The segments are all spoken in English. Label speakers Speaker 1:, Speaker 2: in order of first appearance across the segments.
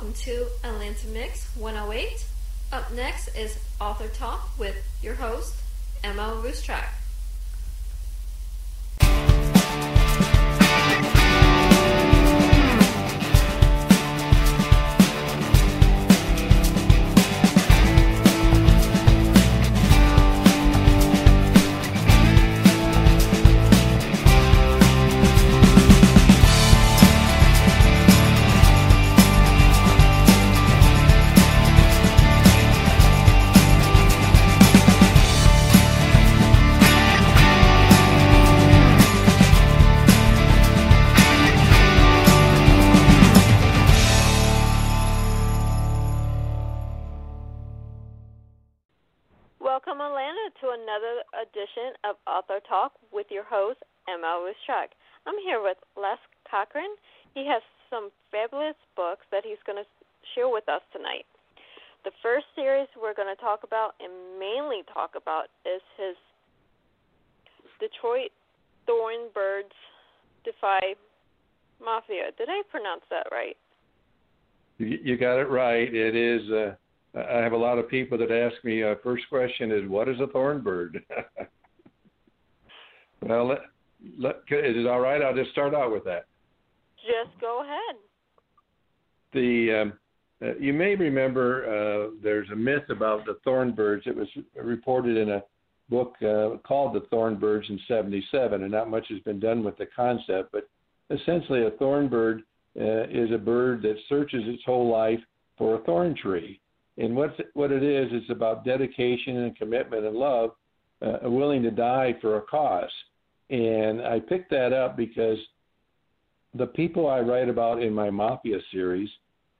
Speaker 1: welcome to Atlanta Mix 108. Up next is Author Talk with your host, Emma
Speaker 2: Ruscsak. Emma Ruscsak. I'm here with Les Cochran. He has some fabulous books that he's going to share with us tonight. The first series we're going to talk about and mainly talk about is his Detroit Thorn Birds Defy Mafia. Did I pronounce that right?
Speaker 3: You, you got it right. It is. Uh, I have a lot of people that ask me. Uh, first question is, "What is a thorn bird?" well, let, is it all right? I'll just start out with that.
Speaker 2: Just go ahead.
Speaker 3: The um, uh, you may remember uh, there's a myth about the thorn birds. It was reported in a book uh, called The Thorn Birds in '77, and not much has been done with the concept. But essentially, a thorn bird uh, is a bird that searches its whole life for a thorn tree and what what it is, it's about dedication and commitment and love, uh, willing to die for a cause. And I picked that up because the people I write about in my Mafia series,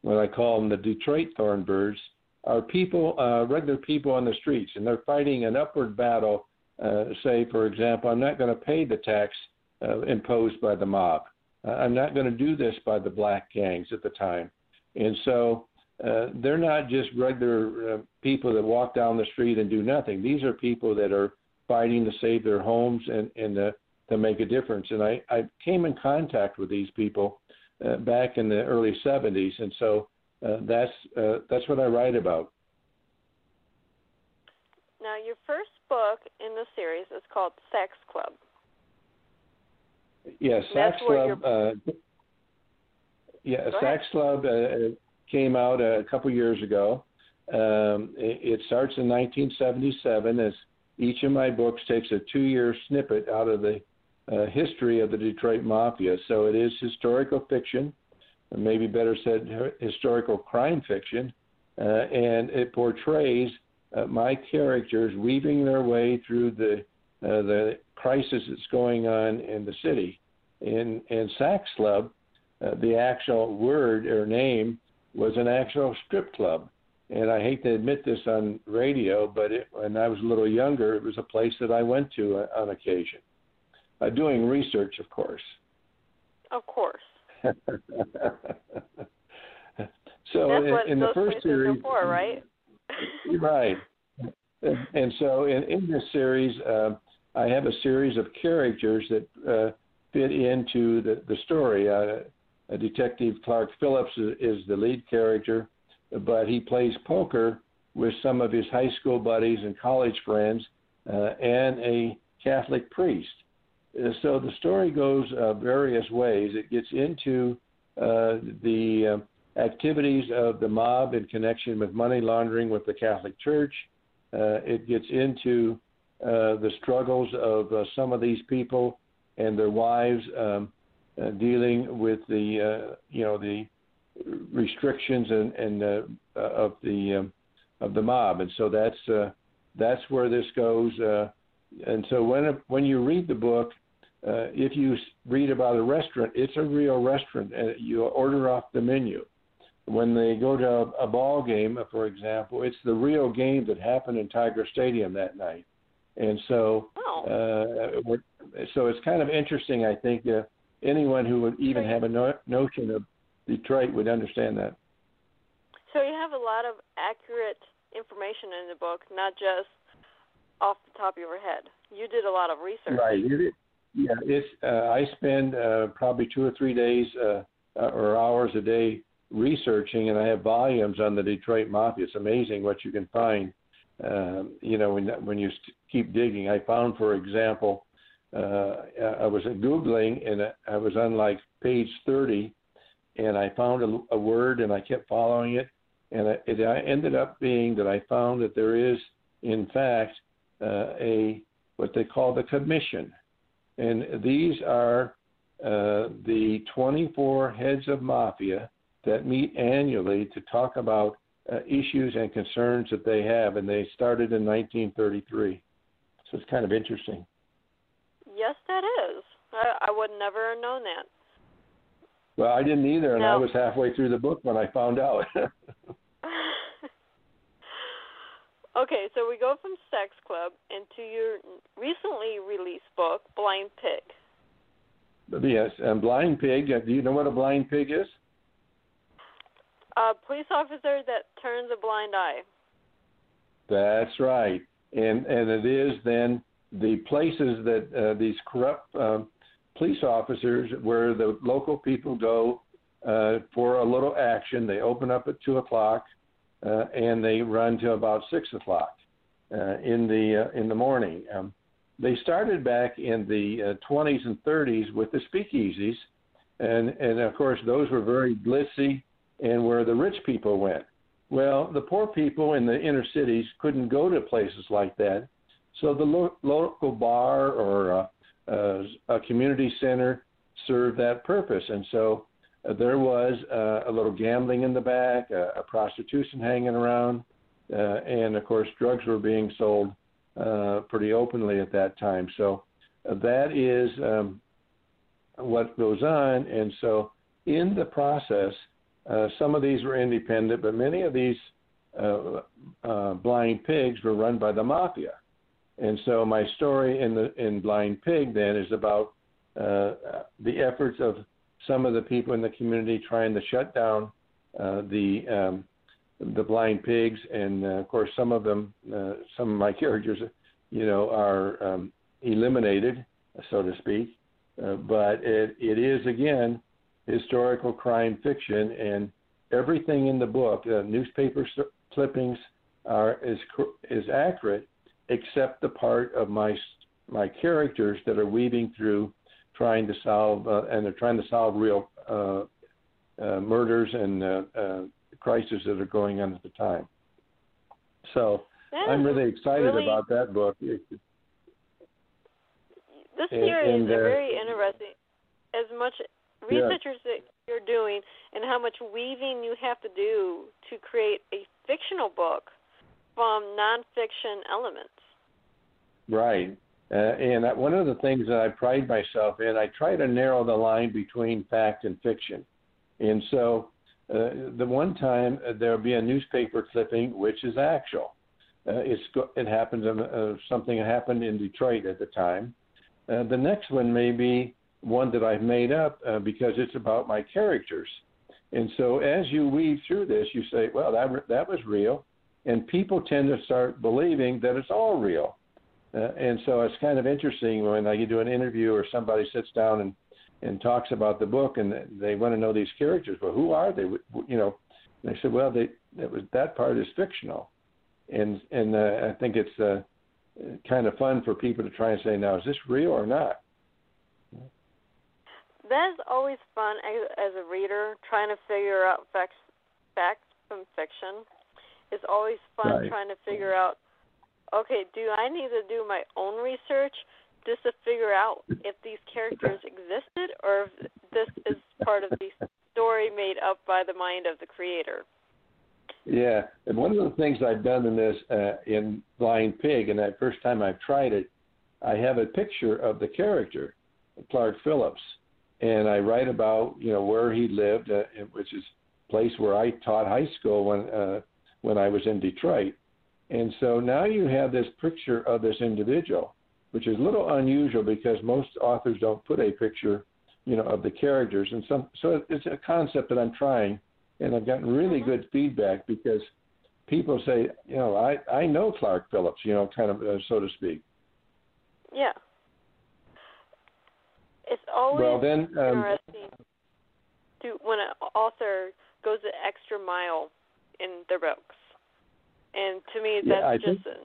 Speaker 3: what I call them the Detroit Thornbirds, are people, uh, regular people on the streets, and they're fighting an upward battle. Uh, say, for example, I'm not going to pay the tax uh, imposed by the mob. Uh, I'm not going to do this by the black gangs at the time. And so uh, they're not just regular uh, people that walk down the street and do nothing. These are people that are fighting to save their homes and, and to, to make a difference. And I, I came in contact with these people uh, back in the early 70s, and so uh, that's uh, that's what I write about.
Speaker 2: Now, your first book in the series is called Sex Club.
Speaker 3: Yes, yeah, Sax Club. Uh, yeah, Sax Club uh, came out a couple years ago. Um, it, it starts in 1977 as each of my books takes a two-year snippet out of the uh, history of the Detroit Mafia. So it is historical fiction, maybe better said, historical crime fiction, uh, and it portrays uh, my characters weaving their way through the uh, the crisis that's going on in the city. In in Sax Club, uh, the actual word or name was an actual strip club. And I hate to admit this on radio, but it, when I was a little younger, it was a place that I went to uh, on occasion, uh, doing research, of course.
Speaker 2: Of course.
Speaker 3: so in, in the first series,
Speaker 2: for, right?
Speaker 3: right. And so in, in this series, uh, I have a series of characters that uh, fit into the, the story. Uh, Detective Clark Phillips is, is the lead character, but he plays poker with some of his high school buddies and college friends uh, and a Catholic priest. Uh, so the story goes uh, various ways. It gets into uh, the uh, activities of the mob in connection with money laundering with the Catholic Church. Uh, it gets into uh, the struggles of some of these people and their wives um, dealing with the you know the restrictions and, and of the um, of the mob, and so that's that's where this goes. And so when when you read the book, uh, if you read about a restaurant, it's a real restaurant, and you order off the menu. When they go to a, a ball game, for example, it's the real game that happened in Tiger Stadium that night, and so
Speaker 2: oh.
Speaker 3: uh, so it's kind of interesting, I think. Uh, anyone who would even have a no- notion of Detroit would understand that.
Speaker 2: So you have a lot of accurate information in the book, not just off the top of your head. You did a lot of research.
Speaker 3: Right. Yeah. It's. Uh, I spend uh, probably two or three days uh, or hours a day researching, and I have volumes on the Detroit Mafia. It's amazing what you can find. Um, you know, when when you keep digging, I found, for example, uh, I was googling and I was on like page 30, and I found a, a word and I kept following it, and it, it ended up being that I found that there is, in fact, uh, a what they call the commission, and these are uh, the 24 heads of mafia that meet annually to talk about uh, issues and concerns that they have, and they started in 1933. So it's kind of interesting.
Speaker 2: Yes, that is. I, I would never have known that.
Speaker 3: Well, I didn't either, and
Speaker 2: no.
Speaker 3: I was halfway through the book when I found out.
Speaker 2: okay, so we go from Sex Club into your recently released book, Blind Pig.
Speaker 3: Yes, and Blind Pig. Uh, do you know what a blind pig is?
Speaker 2: A police officer that turns a blind eye.
Speaker 3: That's right, and and it is then the places that uh, these corrupt uh, police officers, where the local people go uh, for a little action. They open up at two o'clock, uh, and they run to about six o'clock uh, in the uh, in the morning. Um, they started back in the uh, 20s and 30s with the speakeasies, and and of course those were very glitzy and where the rich people went. Well, the poor people in the inner cities couldn't go to places like that, so the lo- local bar or a, a, a community center served that purpose, and so uh, there was uh, a little gambling in the back, uh, a prostitution hanging around, uh, and of course drugs were being sold uh, pretty openly at that time. So uh, that is um, what goes on. And so in the process, uh, some of these were independent, but many of these uh, uh, blind pigs were run by the mafia. And so my story in the in Blind Pig then is about uh, the efforts of some of the people in the community trying to shut down the um, the blind pigs, and uh, of course some of them, uh, some of my characters, you know, are um, eliminated, so to speak. Uh, but it, it is again historical crime fiction, and everything in the book, uh, newspaper clippings, are is is accurate, except the part of my my characters that are weaving through, trying to solve, uh, and they're trying to solve real uh, murders and crises that are going on at the time. So I'm really excited
Speaker 2: really,
Speaker 3: about that book.
Speaker 2: This series is uh, very interesting. As much researchers yeah. that you're doing and how much weaving you have to do to create a fictional book from nonfiction elements.
Speaker 3: Right. Uh, and one of the things that I pride myself in, I try to narrow the line between fact and fiction. And so uh, the one time uh, there'll be a newspaper clipping which is actual. Uh, it's it happens uh, something happened in Detroit at the time. Uh, the next one may be one that I've made up uh, because it's about my characters. And so as you weave through this, you say, well, that that was real, and people tend to start believing that it's all real. Uh, and so it's kind of interesting when I do an interview or somebody sits down and and talks about the book, and they want to know these characters. Well, who are they? You know, and I said, well, they that was that part is fictional, and and uh, I think it's uh, kind of fun for people to try and say, now is this real or not?
Speaker 2: That's always fun as, as a reader trying to figure out facts facts from fiction. It's always fun
Speaker 3: right.
Speaker 2: trying to figure out. Okay, do I need to do my own research? just to figure out if these characters existed or if this is part of the story made up by the mind of the creator.
Speaker 3: Yeah, and one of the things I've done in this uh, in Blind Pig, and that first time I've tried it, I have a picture of the character, Clark Phillips, and I write about you know where he lived, uh, which is place where I taught high school when uh, when I was in Detroit, and so now you have this picture of this individual which is a little unusual because most authors don't put a picture, you know, of the characters. And some, so it's a concept that I'm trying, and I've gotten really mm-hmm. good feedback because people say, you know, I I know Clark Phillips, you know, kind of uh, so to speak.
Speaker 2: Yeah. It's always
Speaker 3: well, then, um,
Speaker 2: interesting to when an author goes the extra mile in their books, and to me, that's
Speaker 3: I
Speaker 2: just
Speaker 3: think-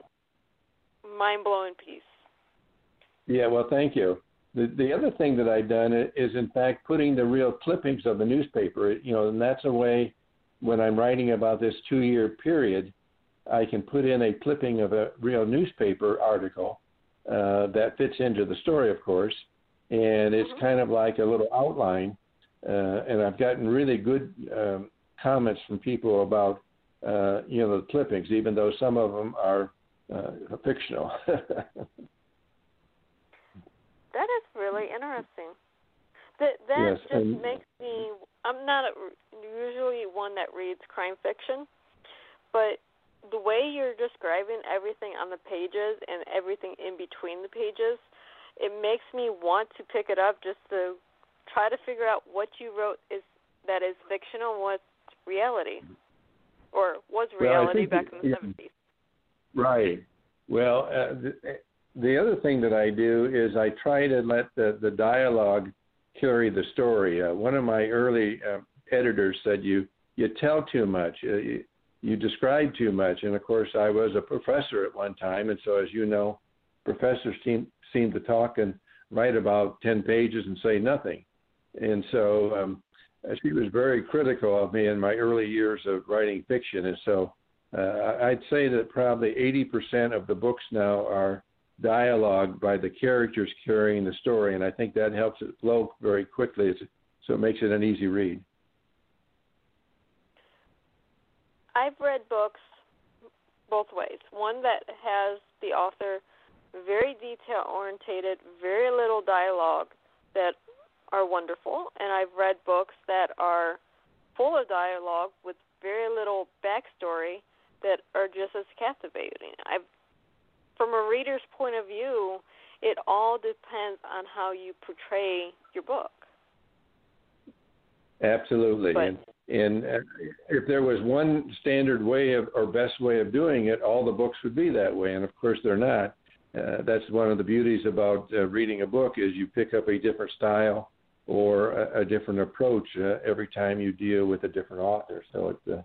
Speaker 2: a mind blowing piece.
Speaker 3: Yeah, well, thank you. The the other thing that I've done is, in fact, putting the real clippings of the newspaper. You know, and that's a way when I'm writing about this two-year period, I can put in a clipping of a real newspaper article uh, that fits into the story, of course, and it's
Speaker 2: Mhm.
Speaker 3: kind of like a little outline. Uh, and I've gotten really good um, comments from people about uh, you know the clippings, even though some of them are uh, fictional.
Speaker 2: That is really interesting. That that
Speaker 3: Yes,
Speaker 2: just
Speaker 3: and-
Speaker 2: makes me. I'm not a, usually one that reads crime fiction, but the way you're describing everything on the pages and everything in between the pages, it makes me want to pick it up just to try to figure out what you wrote is that is fictional what's reality, or was reality
Speaker 3: think
Speaker 2: back in the seventies.
Speaker 3: Right. Well, uh, the, the other thing that I do is I try to let the, the dialogue carry the story. Uh, one of my early uh, editors said you you tell too much, uh, you, you describe too much, and of course I was a professor at one time, and so as you know, professors seem seem to talk and write about ten pages and say nothing, and so um, she was very critical of me in my early years of writing fiction, and so uh, I'd say that probably 80% of the books now are dialogue by the characters carrying the story, and I think that helps it flow very quickly, so it makes it an easy read.
Speaker 2: I've read books both ways. One that has the author very detail orientated, very little dialogue that are wonderful, and I've read books that are full of dialogue with very little backstory that are just as captivating. I've from a reader's point of view, it all depends on how you portray your book.
Speaker 3: Absolutely.
Speaker 2: But-
Speaker 3: and and uh, if there was one standard way of or best way of doing it, all the books would be that way. And of course, they're not. Uh, that's one of the beauties about uh, reading a book is you pick up a different style or a, a different approach uh, every time you deal with a different author. So it's uh,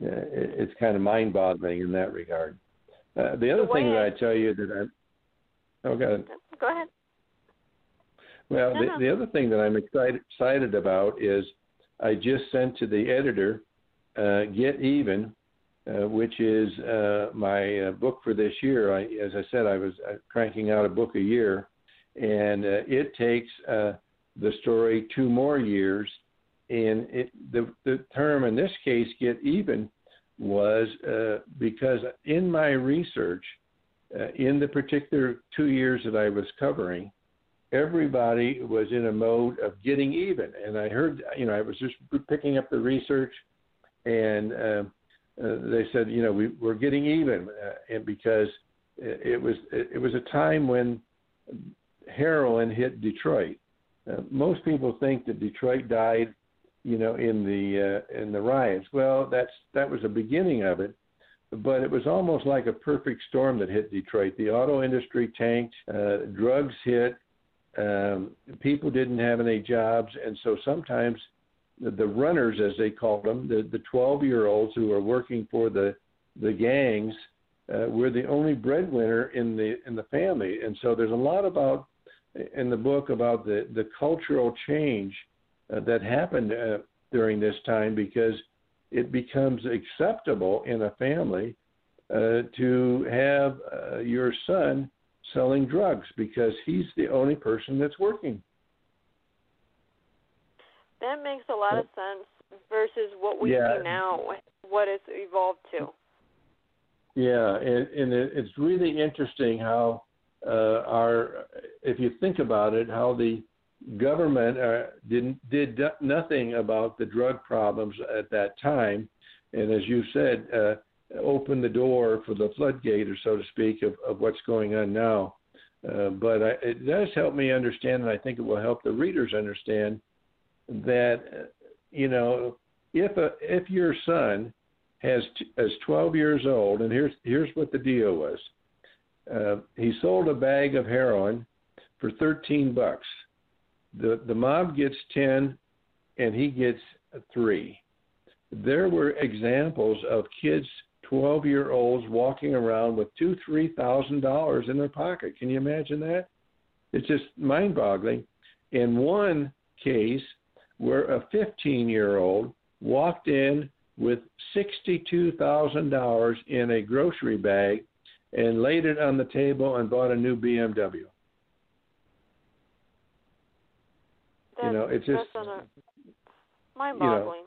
Speaker 3: it's kind of mind-boggling in that regard. Uh, the other
Speaker 2: The
Speaker 3: thing that
Speaker 2: I-
Speaker 3: I tell you that I'm oh, go ahead.
Speaker 2: Go ahead.
Speaker 3: Well,
Speaker 2: No,
Speaker 3: the,
Speaker 2: no.
Speaker 3: the other thing that I'm excited excited about is I just sent to the editor uh, Get Even, uh, which is uh, my uh, book for this year. I, as I said, I was uh, cranking out a book a year, and uh, it takes uh, the story two more years. And it, the the term in this case, Get Even, was uh, because in my research, uh, in the particular two years that I was covering, everybody was in a mode of getting even. And I heard, you know, I was just picking up the research, and uh, uh, they said, you know, we, we're getting even, uh, and because it, it was it was a time when heroin hit Detroit. Uh, most people think that Detroit died, you know, in the uh, in the riots. Well, that's that was the beginning of it, but it was almost like a perfect storm that hit Detroit. The auto industry tanked, uh, drugs hit, um, people didn't have any jobs, and so sometimes the, the runners, as they called them, the the 12 year olds who were working for the the gangs, uh, were the only breadwinner in the in the family, and so there's a lot about in the book about the the cultural change uh, that happened uh, during this time because it becomes acceptable in a family uh, to have uh, your son selling drugs because he's the only person that's working.
Speaker 2: That makes a lot of sense versus what we
Speaker 3: Yeah.
Speaker 2: see now, what it's evolved to.
Speaker 3: Yeah, and, and it, it's really interesting how uh, our, if you think about it, how the government uh, didn't did nothing about the drug problems at that time, and as you said, uh, opened the door for the floodgate, or so to speak, of, of what's going on now. Uh, but I, it does help me understand, and I think it will help the readers understand that you know if a if your son has t- as 12 years old, and here's here's what the deal was. Uh, he sold a bag of heroin for 13 bucks. The the mob gets 10, and he gets three. there were examples of kids, 12 year olds, walking around with two, three thousand dollars in their pocket. Can you imagine that? It's just mind boggling. In one case, where a 15 year old walked in with $62,000 in a grocery bag and laid it on the table and bought a new BMW. You know, it's just
Speaker 2: mind-boggling.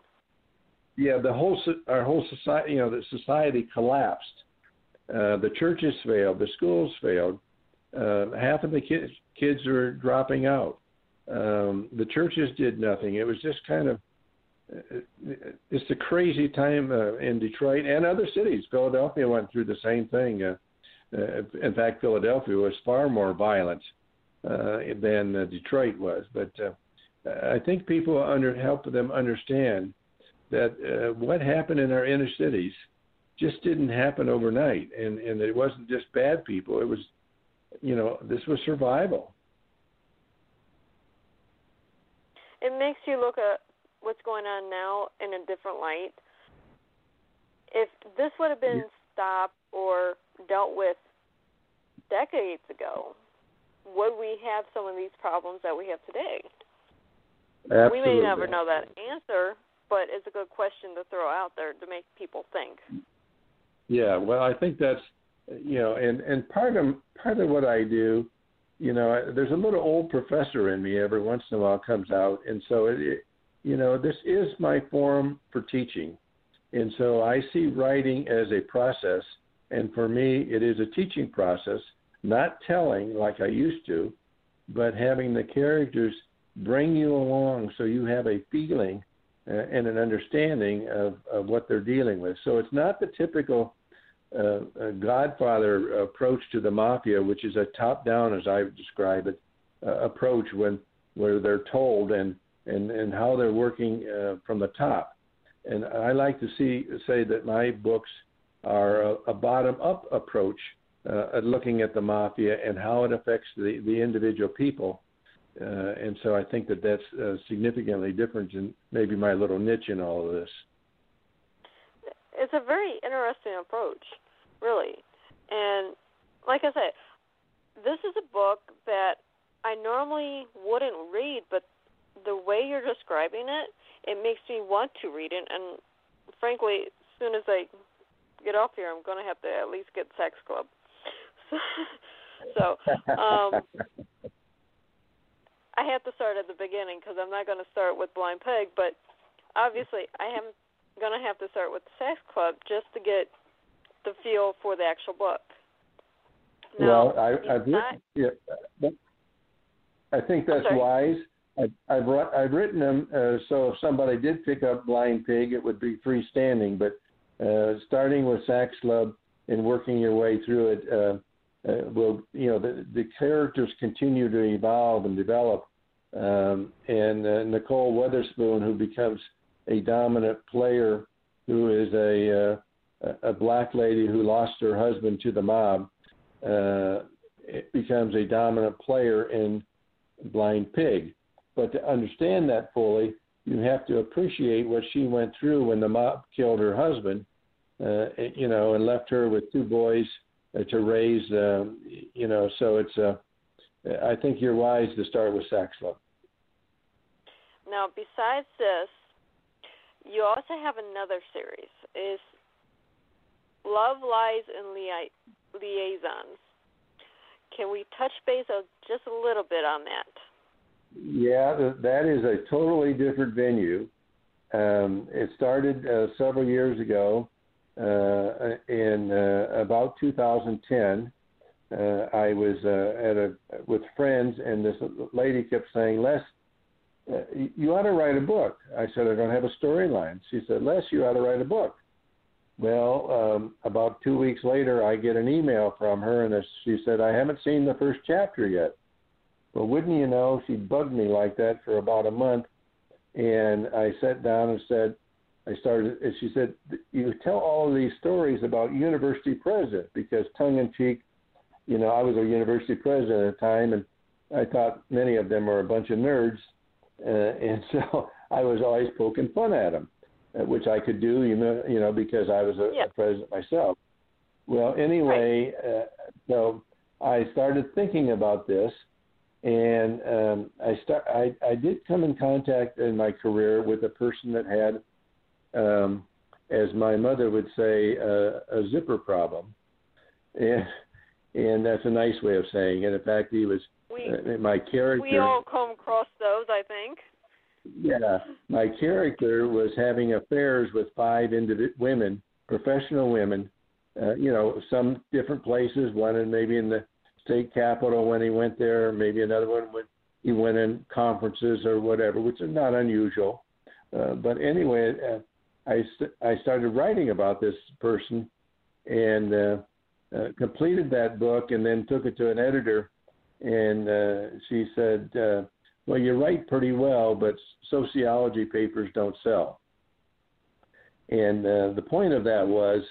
Speaker 3: You know, yeah, the whole our whole society, you know, the society collapsed. Uh, the churches failed, the schools failed. Uh, half of the kids kids are dropping out. Um, the churches did nothing. It was just kind of it's a crazy time uh, in Detroit and other cities. Philadelphia went through the same thing. Uh, uh, in fact, Philadelphia was far more violent uh, than uh, Detroit was. But uh, I think people under help them understand that uh, what happened in our inner cities just didn't happen overnight, and and it wasn't just bad people. It was, you know, this was survival.
Speaker 2: It makes you look at what's going on now in a different light. If this would have been stopped or dealt with decades ago, would we have some of these problems that we have today?
Speaker 3: Absolutely.
Speaker 2: We may never know that answer, but it's a good question to throw out there to make people think.
Speaker 3: Yeah, well, I think that's you know, and and part of part of what I do, you know, there's a little old professor in me every once in a while comes out, and so it, it you know, this is my form for teaching, and so I see writing as a process, and for me, it is a teaching process, not telling like I used to, but having the characters bring you along so you have a feeling uh, and an understanding of, of what they're dealing with. So it's not the typical uh, uh, Godfather approach to the mafia, which is a top-down, as I describe it, uh, approach when where they're told and and and how they're working uh, from the top. And I like to see say that my books are a, a bottom-up approach uh, at looking at the mafia and how it affects the the individual people uh, and so I think that that's uh, significantly different than maybe my little niche in all of this.
Speaker 2: It's a very interesting approach, really. And like I said, this is a book that I normally wouldn't read, but the way you're describing it, it makes me want to read it. And frankly, as soon as I get off here, I'm going to have to at least get Sex Club. so, um, I have to start at the beginning because I'm not going to start with Blind Pig, but obviously I am going to have to start with the Sex Club just to get the feel for the actual book.
Speaker 3: Well, I, I've written, yeah, I think that's wise. I, I've I've written them uh, so if somebody did pick up Blind Pig, it would be freestanding. But uh, starting with Sax Club and working your way through it, uh, uh, will you know the, the characters continue to evolve and develop. Um, and uh, Nicole Weatherspoon, who becomes a dominant player, who is a uh, a black lady who lost her husband to the mob, becomes a dominant player in Blind Pig. But to understand that fully, you have to appreciate what she went through when the mob killed her husband, uh, you know, and left her with two boys uh, to raise, um, you know, so it's, uh, I think you're wise to start with Sax Club.
Speaker 2: Now, besides this, you also have another series. Is Love, Lies, and Lia- Liaisons. Can we touch base just a little bit on that?
Speaker 3: Yeah, that is a totally different venue. Um, it started uh, several years ago uh, in uh, about 2010. Uh, I was at a with friends, and this lady kept saying, "Les, you ought to write a book." I said, "I don't have a storyline." She said, "Les, you ought to write a book." Well, um, about two weeks later, I get an email from her, and she said, "I haven't seen the first chapter yet." Well, wouldn't you know, she bugged me like that for about a month, and I sat down and said, I started, and she said, You tell all of these stories about university president because tongue in cheek, you know, I was a university president at the time and I thought many of them were a bunch of nerds. Uh, and so I was always poking fun at them. uh, which I could do, you know, you know, because I was a,
Speaker 2: yeah.
Speaker 3: a president myself. Well, anyway, right. uh, so I started thinking about this, and um, I start. I, I did come in contact in my career with a person that had, um, as my mother would say, uh, a zipper problem, and and that's a nice way of saying it. In fact, he was
Speaker 2: we,
Speaker 3: uh, my character.
Speaker 2: We all come across those, I think.
Speaker 3: Yeah, my character was having affairs with five individ- women, professional women. Uh, you know, some different places. One in maybe in the state capitol when he went there. Maybe another one when he went in conferences or whatever, which is not unusual. Uh, but anyway, uh, I st- I started writing about this person, and uh, uh, completed that book, and then took it to an editor, and uh, she said. Uh, well, you write pretty well, but sociology papers don't sell. And uh, the point of that was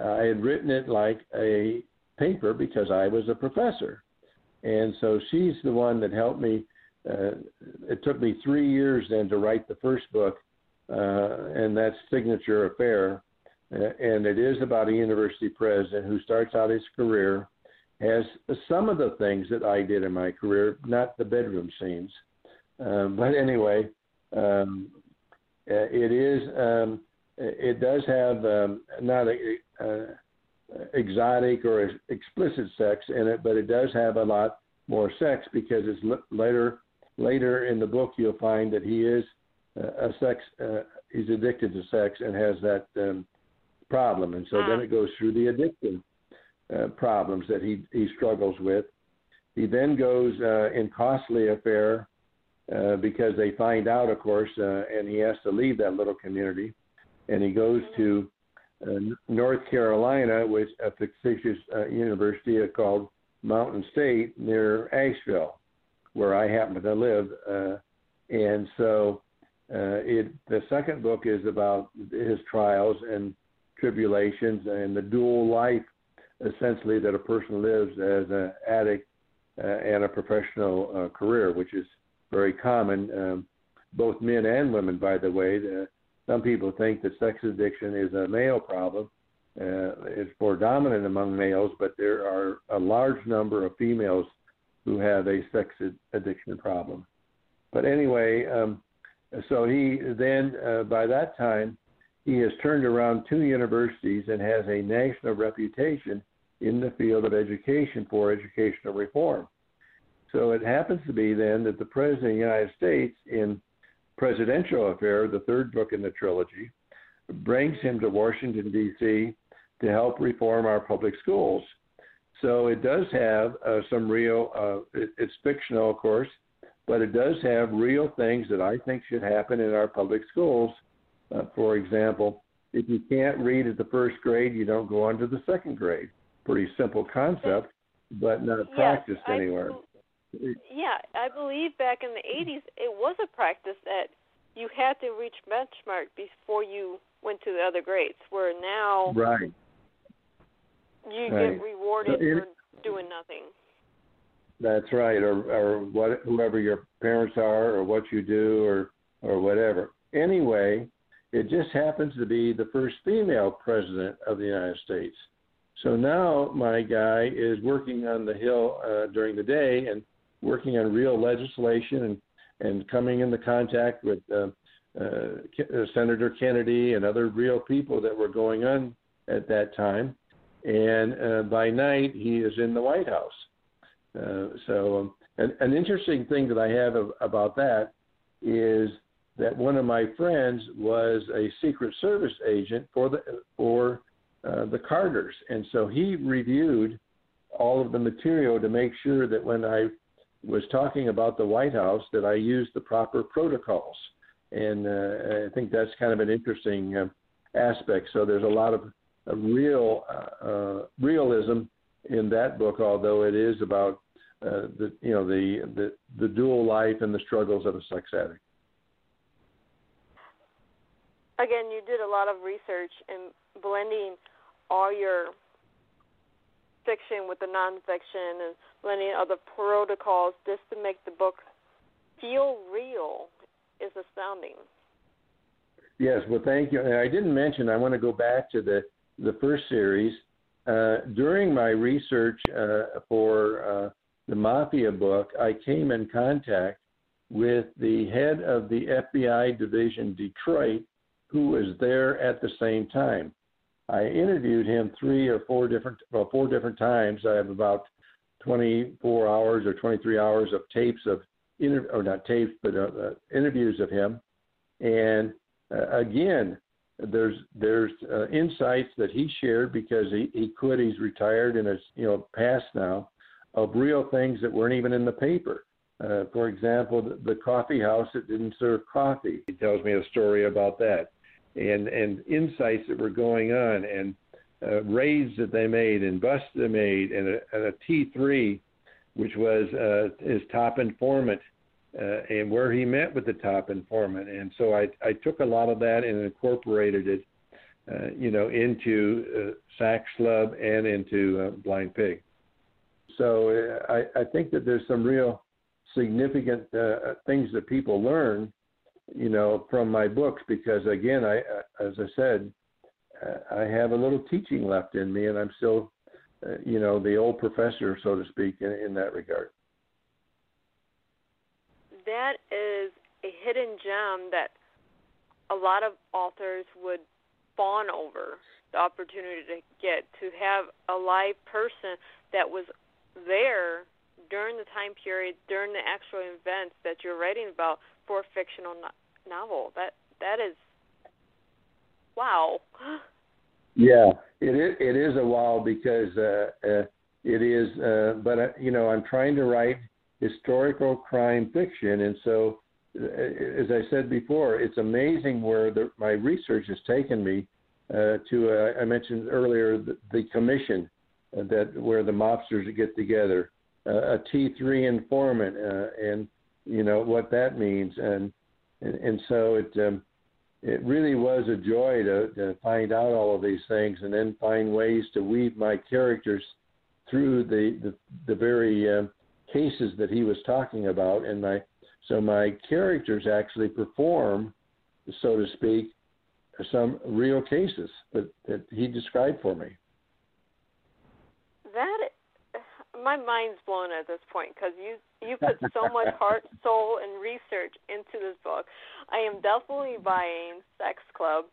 Speaker 3: uh, I had written it like a paper because I was a professor. And so she's the one that helped me. Uh, it took me three years then to write the first book, and that's Signature Affair. Uh, and it is about a university president who starts out his career, as some of the things that I did in my career, not the bedroom scenes. Um, but anyway, um, uh, it is. Um, it does have um, not a, uh, exotic or explicit sex in it, but it does have a lot more sex because it's later later in the book you'll find that he is uh, a sex. Uh, he's addicted to sex and has that um, problem, and so then it goes through the addiction uh, problems that he he struggles with. He then goes uh, in costly affair uh, because they find out, of course, uh, and he has to leave that little community, and he goes to uh, North Carolina, which a fictitious uh, university called Mountain State near Asheville, where I happen to live, uh, and so uh, it. The second book is about his trials and tribulations and the dual life, essentially, that a person lives as an addict uh, and a professional uh, career, which is very common, um, both men and women, by the way. Some people think that sex addiction is a male problem. Uh, it's more dominant among males, but there are a large number of females who have a sex addiction problem. But anyway, um, so he then, uh, by that time, he has turned around two universities and has a national reputation in the field of education for educational reform. So it happens to be then that the President of the United States, in Presidential Affair, the third book in the trilogy, brings him to Washington, D.C. to help reform our public schools. So it does have uh, some real, uh, it, it's fictional, of course, but it does have real things that I think should happen in our public schools. Uh, for example, if you can't read at the first grade, you don't go on to the second grade. Pretty simple concept, but not
Speaker 2: yes,
Speaker 3: practiced anywhere.
Speaker 2: Yeah, I believe back in the 80s it was a practice that you had to reach benchmark before you went to the other grades. Where now,
Speaker 3: right,
Speaker 2: you
Speaker 3: right.
Speaker 2: get rewarded
Speaker 3: so it,
Speaker 2: for doing nothing.
Speaker 3: That's right, or or what whoever your parents are, or what you do, or or whatever. Anyway, it just happens to be the first female president of the United States. So now my guy is working on the Hill uh, during the day and working on real legislation and, and coming into contact with uh, uh, Senator Kennedy and other real people that were going on at that time. And uh, by night, he is in the White House. Uh, so, um, an, an interesting thing that I have of, about that is that one of my friends was a Secret Service agent for the for uh, the Carters, and so he reviewed all of the material to make sure that when I was talking about the White House, that I used the proper protocols, and uh, I think that's kind of an interesting uh, aspect. So there's a lot of real uh, uh, realism in that book, although it is about uh, the you know the, the the dual life and the struggles of a sex addict.
Speaker 2: Again, you did a lot of research and blending all your fiction with the nonfiction and blending other protocols just to make the book feel real is astounding.
Speaker 3: Yes, well, thank you. And I didn't mention. I want to go back to the the first series. Uh, during my research uh, for uh, the Mafia book, I came in contact with the head of the FBI division Detroit, who was there at the same time. I interviewed him three or four different well four different times. I have about 24 hours or 23 hours of tapes of inter- or not tapes but uh, uh, interviews of him, and uh, again there's there's uh, insights that he shared because he, he could he's retired and is you know past now of real things that weren't even in the paper. Uh, for example, the, the coffee house that didn't serve coffee. He tells me a story about that, and and insights that were going on, and uh, raids that they made, and busts they made, and a, a T3, which was uh, his top informant, uh, and where he met with the top informant. And so I I took a lot of that and incorporated it, uh, you know, into uh, Sax Club and into uh, Blind Pig. So uh, I I think that there's some real significant uh, things that people learn, you know, from my books because again, I as I said, uh, I have a little teaching left in me, and I'm still, uh, you know, the old professor, so to speak, in, in that regard.
Speaker 2: That is a hidden gem that a lot of authors would fawn over the opportunity to get to have a live person that was there during the time period, during the actual events that you're writing about for a fictional no- novel. That that is wow.
Speaker 3: Yeah, it is. It is a wow because uh, uh, it is. Uh, but uh, you know, I'm trying to write historical crime fiction, and so, uh, as I said before, it's amazing where the, my research has taken me uh, to. Uh, I mentioned earlier the, the commission that where the mobsters get together, uh, a T3 informant, uh, and you know what that means, and and, and so it. Um, it really was a joy to, to find out all of these things and then find ways to weave my characters through the the, the very uh, cases that he was talking about and my so my characters actually perform so to speak some real cases that, that he described for me
Speaker 2: that my mind's blown at this point because you you put so much heart, soul, and research into this book. I am definitely buying Sex Club.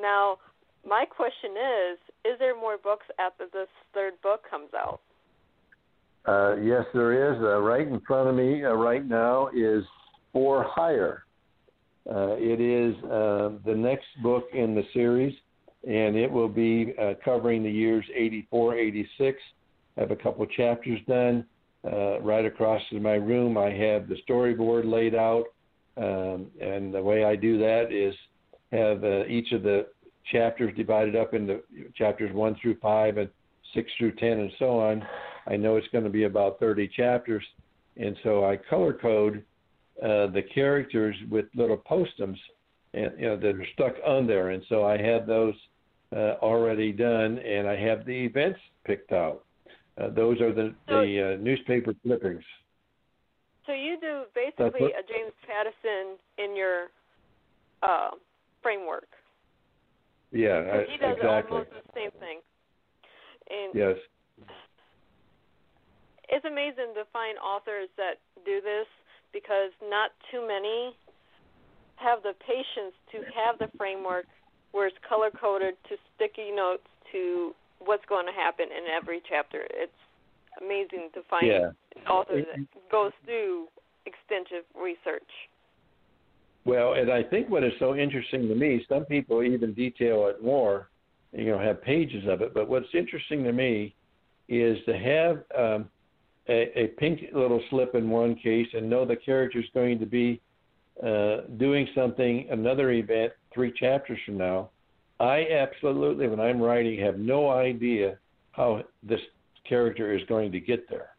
Speaker 2: Now, my question is: Is there more books after this third book comes out?
Speaker 3: Uh, yes, there is. Uh, right in front of me uh, right now is For Hire. Uh, it is uh, the next book in the series, and it will be uh, covering the years 84, 86 have a couple of chapters done. Uh, right across in my room, I have the storyboard laid out, um, and the way I do that is have uh, each of the chapters divided up into chapters one through five and six through ten and so on. I know it's going to be about 30 chapters, and so I color code uh, the characters with little postums, and you know that are stuck on there. And so I have those uh, already done, and I have the events picked out. Uh, those are the, so, the uh, newspaper clippings.
Speaker 2: So you do basically a James Patterson in your uh, framework.
Speaker 3: Yeah,
Speaker 2: so he does
Speaker 3: exactly.
Speaker 2: almost the same thing. And
Speaker 3: yes.
Speaker 2: It's amazing to find authors that do this because not too many have the patience to have the framework where it's color coded to sticky notes to what's going to happen in every chapter. It's amazing to find
Speaker 3: yeah.
Speaker 2: an author that goes through extensive research.
Speaker 3: Well, and I think what is so interesting to me, some people even detail it more, you know, have pages of it. But what's interesting to me is to have um, a, a pink little slip in one case and know the character is going to be uh, doing something, another event, three chapters from now, I absolutely, when I'm writing, have no idea how this character is going to get there.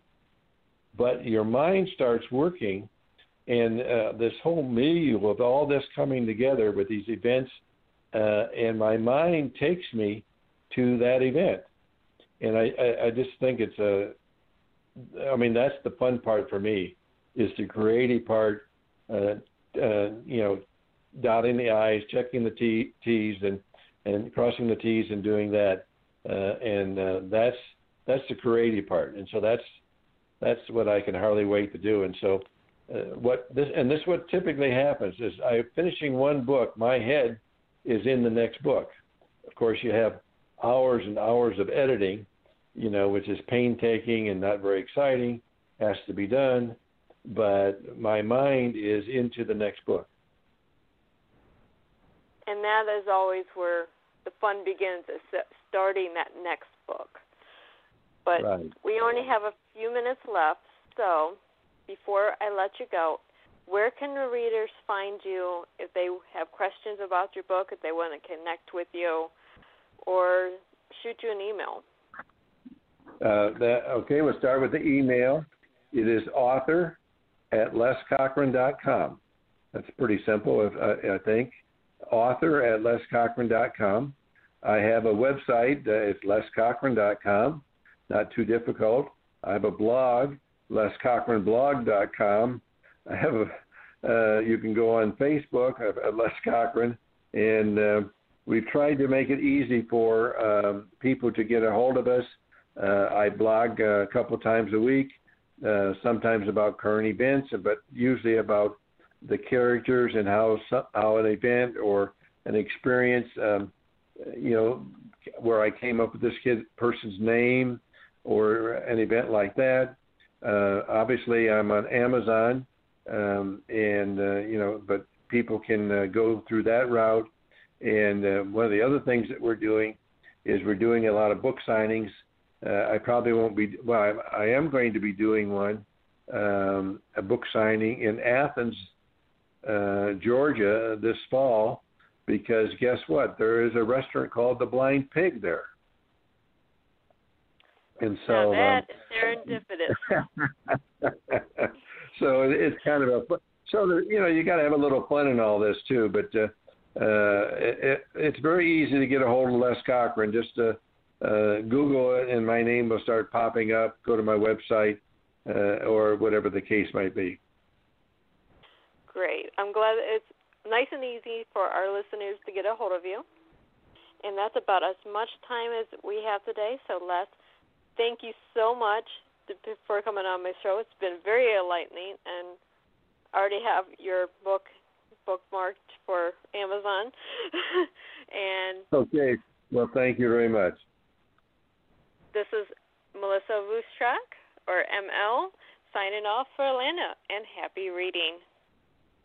Speaker 3: But your mind starts working, and uh, this whole milieu of all this coming together with these events, uh, and my mind takes me to that event. And I, I, I just think it's a, I mean, that's the fun part for me, is the creative part, uh, uh, you know, dotting the i's, checking the t, t's, and and crossing the t's and doing that, uh, and uh, that's that's the creative part, and so that's that's what I can hardly wait to do, and so. Uh, what this and this what typically happens is I finishing one book, my head is in the next book. Of course, you have hours and hours of editing, you know, which is painstaking and not very exciting, has to be done, but my mind is into the next book.
Speaker 2: And that is always where the fun begins, is starting that next book. But
Speaker 3: right.
Speaker 2: we only have a few minutes left, so before I let you go, where can the readers find you if they have questions about your book, if they want to connect with you, or shoot you an email?
Speaker 3: Uh, that okay. We'll start with the email. It is author at lescochran.com. That's pretty simple, if, uh, I think. Author at lescochran.com. I have a website. Uh, it's lescochran.com. Not too difficult. I have a blog, lescochranblog.com. I have a. Uh, you can go on Facebook at Les Cochran, and uh, we've tried to make it easy for um, people to get a hold of us. Uh, I blog uh, a couple times a week, uh, sometimes about current events, but usually about the characters and how how an event or an experience, um, you know, where I came up with this kid person's name or an event like that. Uh, obviously, I'm on Amazon, um, and uh, you know, but people can uh, go through that route. And uh, one of the other things that we're doing is we're doing a lot of book signings. Uh, I probably won't be. Well, I, I am going to be doing one, um, a book signing in Athens, uh, Georgia, this fall, because guess what? There is a restaurant called the Blind Pig there. And so
Speaker 2: now that um, is serendipitous.
Speaker 3: so it's kind of a so there, you know you got to have a little fun in all this too. But uh, uh, it, it's very easy to get a hold of Les Cochran. Just uh, uh, Google it, and my name will start popping up. Go to my website uh, or whatever the case might be.
Speaker 2: Great. I'm glad it's nice and easy for our listeners to get a hold of you. And that's about as much time as we have today. So, Les, thank you so much for coming on my show. It's been very enlightening, and I already have your book bookmarked for Amazon. and
Speaker 3: okay, well, thank you very much.
Speaker 2: This is Melissa Ruscsak or ML signing off for Atlanta, and happy reading.